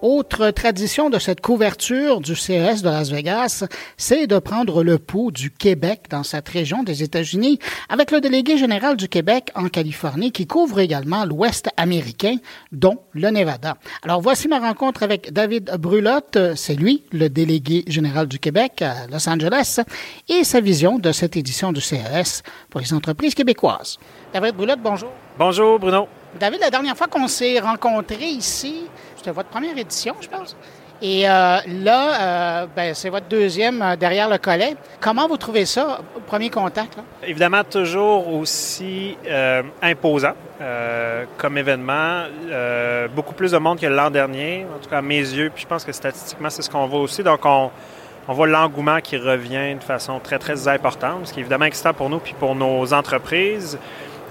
Autre tradition de cette couverture du CES de Las Vegas, c'est de prendre le pouls du Québec dans cette région des États-Unis avec le délégué général du Québec en Californie qui couvre également l'Ouest américain, dont le Nevada. Alors voici ma rencontre avec David Brulotte, c'est lui, le délégué général du Québec à Los Angeles, et sa vision de cette édition du CES pour les entreprises québécoises. David Brulotte, bonjour. Bonjour Bruno. David, la dernière fois qu'on s'est rencontrés ici, c'était votre première édition, je pense. Et euh, là, euh, ben, c'est votre deuxième euh, derrière le collet. Comment vous trouvez ça, premier contact? Évidemment, toujours aussi imposant comme événement. beaucoup plus de monde que l'an dernier, en tout cas à mes yeux. Puis je pense que statistiquement, c'est ce qu'on voit aussi. Donc, on, on voit l'engouement qui revient de façon très, très importante, ce qui est évidemment excitant pour nous puis pour nos entreprises.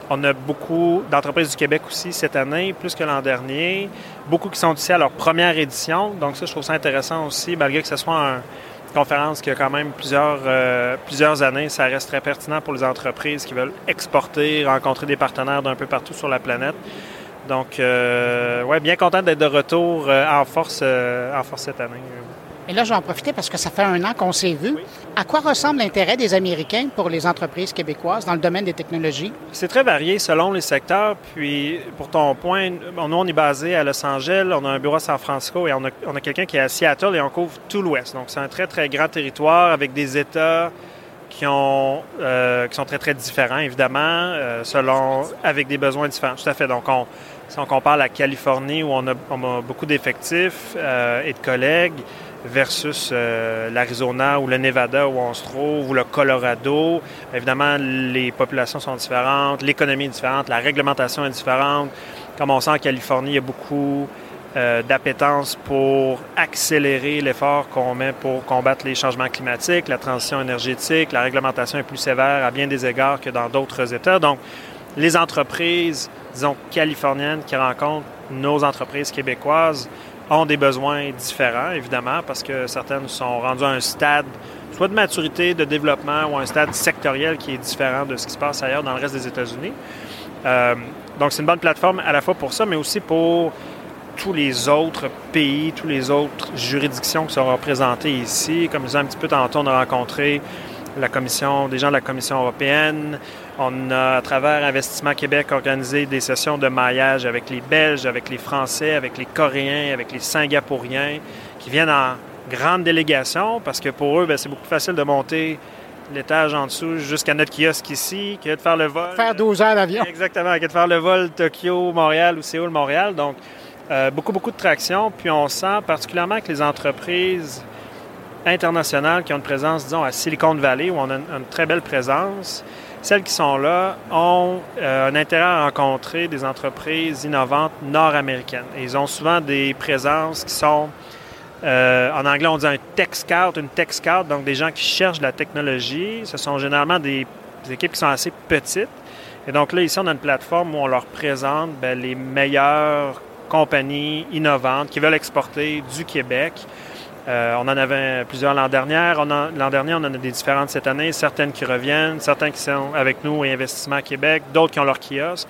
On a beaucoup d'entreprises du Québec aussi cette année, plus que l'an dernier. Beaucoup qui sont ici à leur première édition. Donc ça, je trouve ça intéressant aussi, malgré que ce soit une conférence qui a quand même plusieurs, euh, plusieurs années. Ça reste très pertinent pour les entreprises qui veulent exporter, rencontrer des partenaires d'un peu partout sur la planète. Donc, euh, ouais, bien content d'être de retour euh, en, force, en force cette année. Et là, je vais en profiter parce que ça fait un an qu'on s'est vu. À quoi ressemble l'intérêt des Américains pour les entreprises québécoises dans le domaine des technologies? C'est très varié selon les secteurs. Puis, pour ton point, nous, on est basé à Los Angeles, on a un bureau à San Francisco et on a, quelqu'un qui est à Seattle et on couvre tout l'Ouest. Donc, c'est un très, très grand territoire avec des États qui, ont, euh, qui sont très, très différents, évidemment, euh, selon, avec des besoins différents. Tout à fait. Donc, on, si on compare la Californie où on a, beaucoup d'effectifs euh, et de collègues, versus euh, l'Arizona ou le Nevada où on se trouve, ou le Colorado. Évidemment, les populations sont différentes, l'économie est différente, la réglementation est différente. Comme on sent en Californie, il y a beaucoup euh, d'appétence pour accélérer l'effort qu'on met pour combattre les changements climatiques, la transition énergétique. La réglementation est plus sévère à bien des égards que dans d'autres États. Donc, les entreprises, disons, californiennes qui rencontrent nos entreprises québécoises ont des besoins différents, évidemment, parce que certaines sont rendues à un stade soit de maturité, de développement ou un stade sectoriel qui est différent de ce qui se passe ailleurs dans le reste des États-Unis. Euh, donc, c'est une bonne plateforme à la fois pour ça, mais aussi pour tous les autres pays, toutes les autres juridictions qui sont représentées ici. Comme je disais un petit peu tantôt, on a rencontré la commission, des gens de la Commission européenne. On a, à travers Investissement Québec, organisé des sessions de maillage avec les Belges, avec les Français, avec les Coréens, avec les Singapouriens, qui viennent en grande délégation parce que pour eux, ben, c'est beaucoup plus facile de monter l'étage en dessous jusqu'à notre kiosque ici que de faire le vol. Faire 12 heures d'avion. Exactement, que de faire le vol Tokyo-Montréal ou Séoul-Montréal. Donc, euh, beaucoup, beaucoup de traction. Puis on sent particulièrement que les entreprises internationales qui ont une présence, disons, à Silicon Valley, où on a une, très belle présence, celles qui sont là ont euh, un intérêt à rencontrer des entreprises innovantes nord-américaines. Et ils ont souvent des présences qui sont, euh, en anglais on dit un tech scout, une tech scout, donc des gens qui cherchent de la technologie. Ce sont généralement des, équipes qui sont assez petites. Et donc là, ici, on a une plateforme où on leur présente ben, les meilleures compagnies innovantes qui veulent exporter du Québec euh, on en avait plusieurs l'an dernier. L'an dernier, on en a des différentes cette année, certaines qui reviennent, certains qui sont avec nous et Investissement Québec, d'autres qui ont leur kiosque.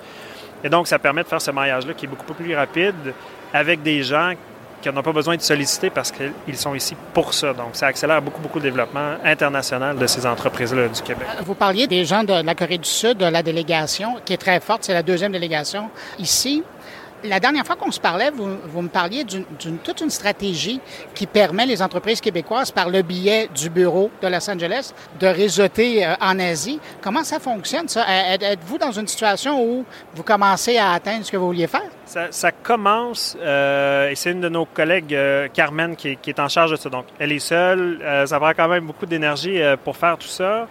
Et donc, ça permet de faire ce maillage-là qui est beaucoup plus rapide avec des gens qui n'ont pas besoin de solliciter parce qu'ils sont ici pour ça. Donc, ça accélère beaucoup, beaucoup le développement international de ces entreprises-là du Québec. Vous parliez des gens de la Corée du Sud, de la délégation, qui est très forte. C'est la deuxième délégation ici. La dernière fois qu'on se parlait, vous, me parliez d'une toute une stratégie qui permet les entreprises québécoises, par le biais du bureau de Los Angeles, de réseauter euh, en Asie. Comment ça fonctionne, ça? Êtes-vous dans une situation où vous commencez à atteindre ce que vous vouliez faire? Ça, commence, euh, et c'est une de nos collègues, euh, Carmen, qui, qui, est en charge de ça. Donc, elle est seule. ça prend quand même beaucoup d'énergie pour faire tout ça.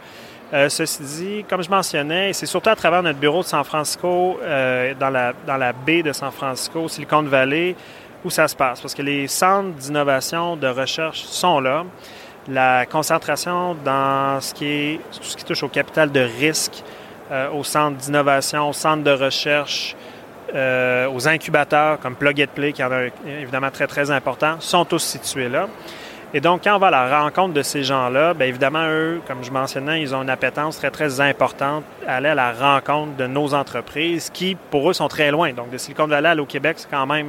Euh, ceci dit, comme je mentionnais, c'est surtout à travers notre bureau de San Francisco, euh, dans, la, dans la baie de San Francisco, Silicon Valley, où ça se passe. Parce que les centres d'innovation, de recherche sont là. La concentration dans ce qui est tout ce qui touche au capital de risque, euh, aux centres d'innovation, aux centres de recherche, aux incubateurs comme Plug and Play, qui en a évidemment très, très important, sont tous situés là. Et donc, quand on va à la rencontre de ces gens-là, bien évidemment, eux, comme je mentionnais, ils ont une appétence très, très importante à aller à la rencontre de nos entreprises qui, pour eux, sont très loin. Donc, de Silicon Valley à au Québec, c'est quand même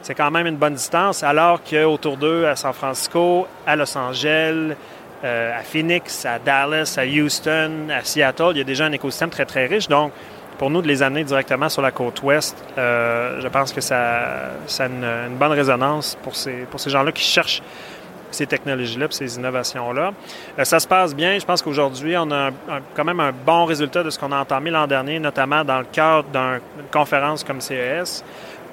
c'est quand même une bonne distance, alors qu'autour d'eux, à San Francisco, à Los Angeles, à Phoenix, à Dallas, à Houston, à Seattle, il y a déjà un écosystème très, très riche. Donc, pour nous, de les amener directement sur la côte ouest, je pense que ça, ça a une, bonne résonance pour ces, pour ces gens-là qui cherchent ces technologies-là, ces innovations-là. Euh, ça se passe bien. Je pense qu'aujourd'hui, on a quand même un bon résultat de ce qu'on a entamé l'an dernier, notamment dans le cadre d'une conférence comme CES,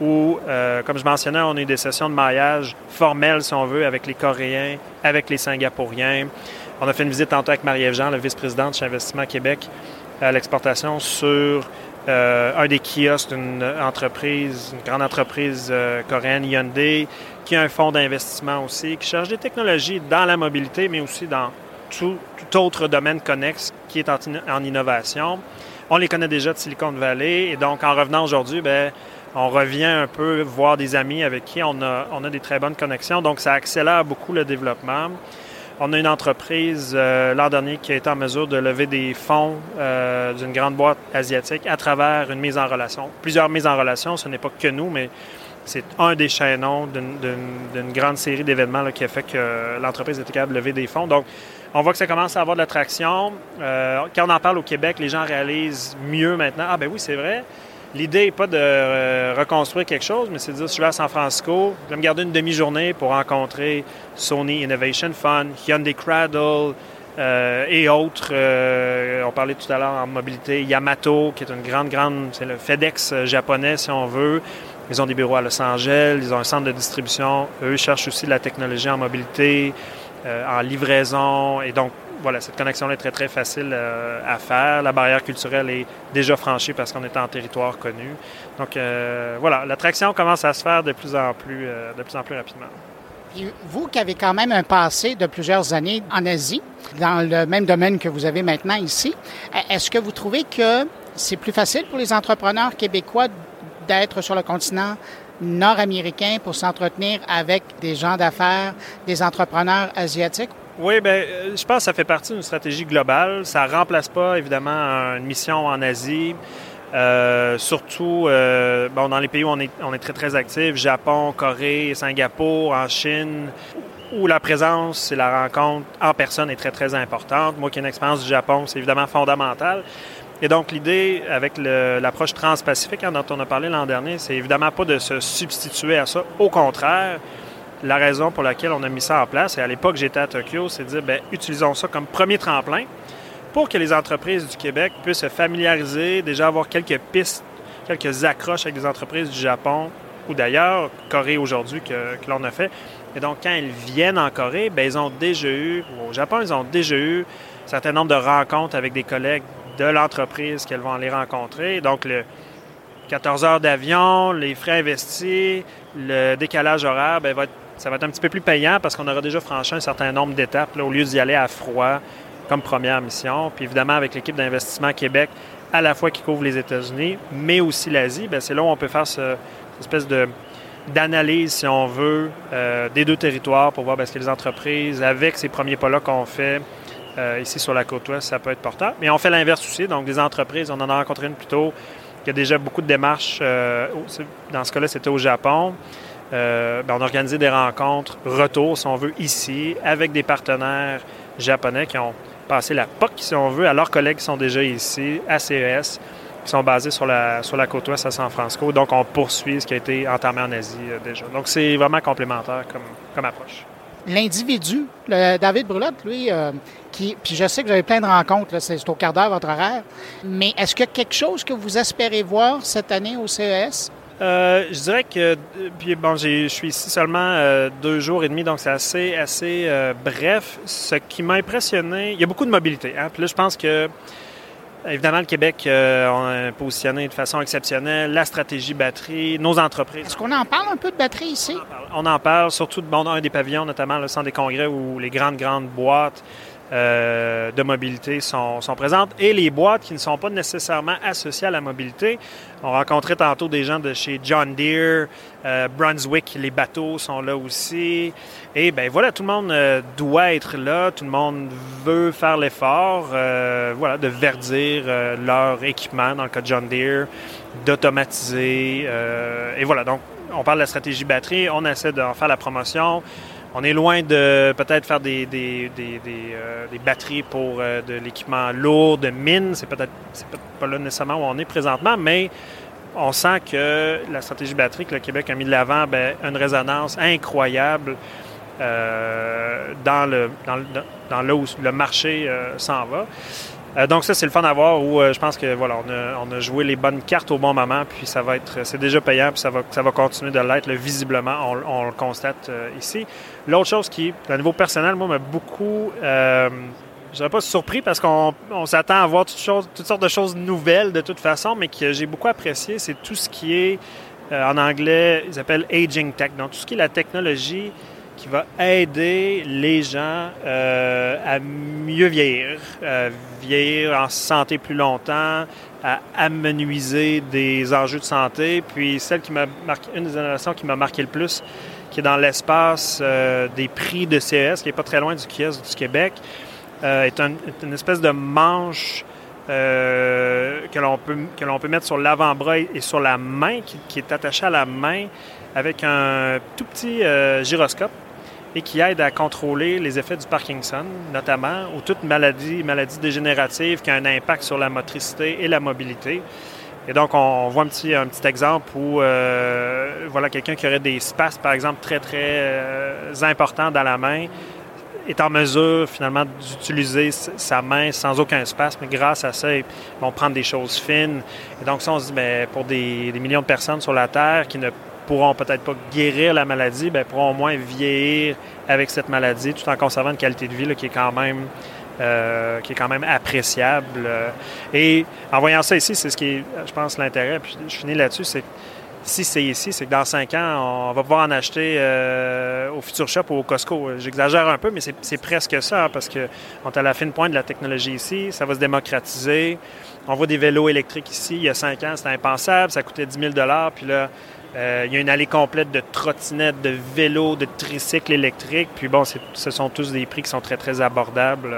où, euh, comme je mentionnais, on a eu des sessions de maillage formelles, si on veut, avec les Coréens, avec les Singapouriens. On a fait une visite tantôt avec Marie-Ève Jean, la vice-présidente chez Investissement Québec, à l'exportation sur un des kiosques d'une entreprise, une grande entreprise euh, coréenne, Hyundai, qui a un fonds d'investissement aussi, qui cherche des technologies dans la mobilité, mais aussi dans tout, autre domaine connexe qui est en, innovation. On les connaît déjà de Silicon Valley, et donc en revenant aujourd'hui, ben, on revient un peu voir des amis avec qui on a, on a des très bonnes connexions, donc ça accélère beaucoup le développement. On a une entreprise euh, l'an dernier qui a été en mesure de lever des fonds euh, d'une grande boîte asiatique à travers une mise en relation. Plusieurs mises en relation, ce n'est pas que nous, mais c'est un des chaînons d'une grande série d'événements qui a fait que l'entreprise était capable de lever des fonds. Donc, on voit que ça commence à avoir de l'attraction. Euh, quand on en parle au Québec, les gens réalisent mieux maintenant. Ah ben oui, c'est vrai. L'idée n'est pas de euh, reconstruire quelque chose, mais c'est de dire, si je vais à San Francisco, je vais me garder une demi-journée pour rencontrer Sony Innovation Fund, Hyundai Cradle euh, et autres. Euh, on parlait tout à l'heure en mobilité, Yamato, qui est une grande, grande, c'est le FedEx japonais, si on veut. Ils ont des bureaux à Los Angeles, ils ont un centre de distribution. Eux cherchent aussi de la technologie en mobilité, en livraison. Et donc, voilà, cette connexion-là est très, très facile euh, à faire. La barrière culturelle est déjà franchie parce qu'on est en territoire connu. Donc, euh, voilà, l'attraction commence à se faire de plus en plus, euh, de plus, en plus rapidement. vous qui avez quand même un passé de plusieurs années en Asie, dans le même domaine que vous avez maintenant ici, est-ce que vous trouvez que c'est plus facile pour les entrepreneurs québécois d'être sur le continent nord-américain pour s'entretenir avec des gens d'affaires, des entrepreneurs asiatiques? Oui, bien, euh, je pense que ça fait partie d'une stratégie globale. Ça ne remplace pas, évidemment, une mission en Asie. Euh, surtout euh, bon, dans les pays où on est, on est très, très actif, Japon, Corée, Singapour, en Chine, où la présence et la rencontre en personne est très, très importante. Moi qui ai une expérience du Japon, c'est évidemment fondamental. Et donc, l'idée avec l'approche transpacifique hein, dont on a parlé l'an dernier, c'est évidemment pas de se substituer à ça. Au contraire, la raison pour laquelle on a mis ça en place, et à l'époque j'étais à Tokyo, c'est de dire, bien, utilisons ça comme premier tremplin pour que les entreprises du Québec puissent se familiariser, déjà avoir quelques pistes, quelques accroches avec des entreprises du Japon ou d'ailleurs, Corée aujourd'hui, que, l'on a fait. Et donc, quand ils viennent en Corée, bien, ils ont déjà eu, au Japon, ils ont déjà eu un certain nombre de rencontres avec des collègues de l'entreprise qu'elles vont aller rencontrer. Donc, le 14 heures d'avion, les frais investis, le décalage horaire, bien, va être ça va être un petit peu plus payant parce qu'on aura déjà franchi un certain nombre d'étapes au lieu d'y aller à froid comme première mission. Puis évidemment, avec l'équipe d'investissement Québec, à la fois qui couvre les États-Unis, mais aussi l'Asie, ben, c'est là où on peut faire cette espèce de d'analyse, si on veut, euh, des deux territoires pour voir ben, ce que les entreprises, avec ces premiers pas-là qu'on fait euh, ici sur la côte ouest, ça peut être porteur. Mais on fait l'inverse aussi. Donc, des entreprises, on en a rencontré une plus tôt, qui a déjà beaucoup de démarches. Euh, dans ce cas-là, c'était au Japon. Euh, ben, on a organisé des rencontres, retour, si on veut, ici, avec des partenaires japonais qui ont passé la POC, si on veut, à leurs collègues qui sont déjà ici, à CES, qui sont basés sur la, sur la côte ouest à San Francisco. Donc, on poursuit ce qui a été entamé en Asie euh, déjà. Donc, c'est vraiment complémentaire comme, comme approche. L'individu, David Brulotte, lui, euh, qui, puis je sais que vous avez plein de rencontres, c'est au quart d'heure votre horaire, mais est-ce qu'il y a quelque chose que vous espérez voir cette année au CES? Euh, je dirais que puis bon, je suis ici seulement euh, deux jours et demi, donc c'est assez, assez euh, bref. Ce qui m'a impressionné, il y a beaucoup de mobilité. Hein? Puis là, je pense que évidemment le Québec on est positionné de façon exceptionnelle, la stratégie batterie, nos entreprises. Est-ce qu'on en parle un peu de batterie ici? On en parle, surtout de bon, un des pavillons, notamment le centre des congrès où les grandes grandes boîtes euh, de mobilité sont, présentes et les boîtes qui ne sont pas nécessairement associées à la mobilité. On rencontrait tantôt des gens de chez John Deere, euh, Brunswick, les bateaux sont là aussi. Et ben voilà, tout le monde euh, doit être là, tout le monde veut faire l'effort, voilà, de verdir leur équipement dans le cas de John Deere, d'automatiser. et voilà, donc on parle de la stratégie batterie, on essaie d'en faire la promotion. On est loin de peut-être faire des, des, des, des batteries pour de l'équipement lourd, de mine. C'est peut-être pas là nécessairement où on est présentement, mais on sent que la stratégie batterie que le Québec a mis de l'avant ben, a une résonance incroyable euh, dans, le, dans, dans, là où le marché euh, s'en va. Euh, donc ça, c'est le fun à voir où je pense que voilà, on a, on a, joué les bonnes cartes au bon moment, puis ça va être, c'est déjà payant, puis ça va, ça va continuer de l'être, visiblement, on, le constate ici. L'autre chose qui, à niveau personnel, moi, m'a beaucoup je serais pas surpris parce qu'on s'attend à voir toutes, choses, toutes, sortes de choses nouvelles de toute façon, mais que j'ai beaucoup apprécié, c'est tout ce qui est, euh, en anglais, ils appellent aging tech. Donc, tout ce qui est la technologie qui va aider les gens euh, à mieux vieillir, à vieillir en santé plus longtemps, à amenuiser des enjeux de santé. Puis, celle qui m'a marqué, une des innovations qui m'a marqué le plus, qui est dans l'espace euh, des prix de CES, qui n'est pas très loin du kiosque du Québec. Euh, est, une espèce de manche euh, que l'on peut, peut mettre sur l'avant-bras et sur la main, qui, est attachée à la main avec un tout petit euh, gyroscope et qui aide à contrôler les effets du Parkinson, notamment, ou toute maladie, maladie dégénérative qui a un impact sur la motricité et la mobilité. Et donc, on, voit un petit, un petit exemple où, voilà, quelqu'un qui aurait des spasmes, par exemple, très, très importants dans la main, est en mesure finalement d'utiliser sa main sans aucun mais grâce à ça, ils vont prendre des choses fines. Et donc ça, on se dit, bien, pour des, millions de personnes sur la Terre qui ne pourront peut-être pas guérir la maladie, bien, pourront au moins vieillir avec cette maladie tout en conservant une qualité de vie qui est quand même euh, qui est quand même appréciable. Et en voyant ça ici, c'est ce qui est, je pense, l'intérêt. Puis je finis là-dessus, c'est si c'est ici, c'est que dans cinq ans, on va pouvoir en acheter euh, au Future Shop ou au Costco. J'exagère un peu, mais c'est presque ça, hein, parce qu'on est à la fine pointe de la technologie ici. Ça va se démocratiser. On voit des vélos électriques ici. Il y a cinq ans, c'était impensable. Ça coûtait 10 000 Puis là, euh, il y a une allée complète de trottinettes, de vélos, de tricycles électriques. Puis bon, ce sont tous des prix qui sont très, très abordables.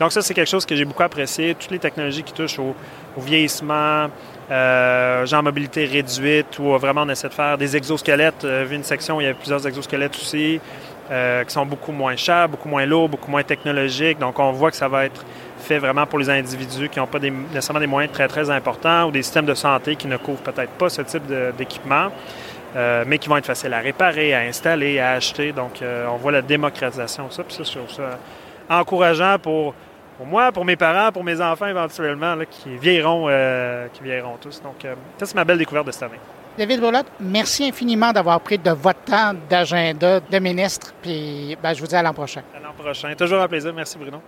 Donc ça, c'est quelque chose que j'ai beaucoup apprécié. Toutes les technologies qui touchent au, au vieillissement, euh, genre mobilité réduite, où vraiment on essaie de faire des exosquelettes. Euh, vu une section où il y a plusieurs exosquelettes aussi, euh, qui sont beaucoup moins chers, beaucoup moins lourds, beaucoup moins technologiques. Donc on voit que ça va être fait vraiment pour les individus qui n'ont pas des, nécessairement des moyens très, très importants ou des systèmes de santé qui ne couvrent peut-être pas ce type d'équipement. Euh, mais qui vont être faciles à réparer, à installer, à acheter. Donc, on voit la démocratisation de ça. Puis ça, je trouve ça encourageant pour pour moi, pour mes parents, pour mes enfants éventuellement, qui, vieilleront, euh, qui tous. Donc, euh, ça, c'est ma belle découverte de cette année. David Boulotte, merci infiniment d'avoir pris de votre temps d'agenda de ministre. Puis, ben, je vous dis à l'an prochain. À l'an prochain. Toujours un plaisir. Merci, Bruno.